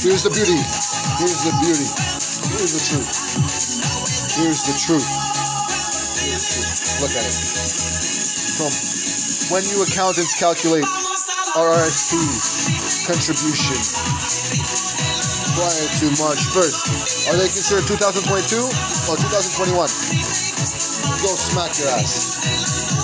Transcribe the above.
Here's the beauty. Here's the beauty. Here's the truth. Here's the truth. Look at it. From when you accountants calculate RRSP's contribution prior to March 1st, are they considered 2022 or 2021? Go smack your ass.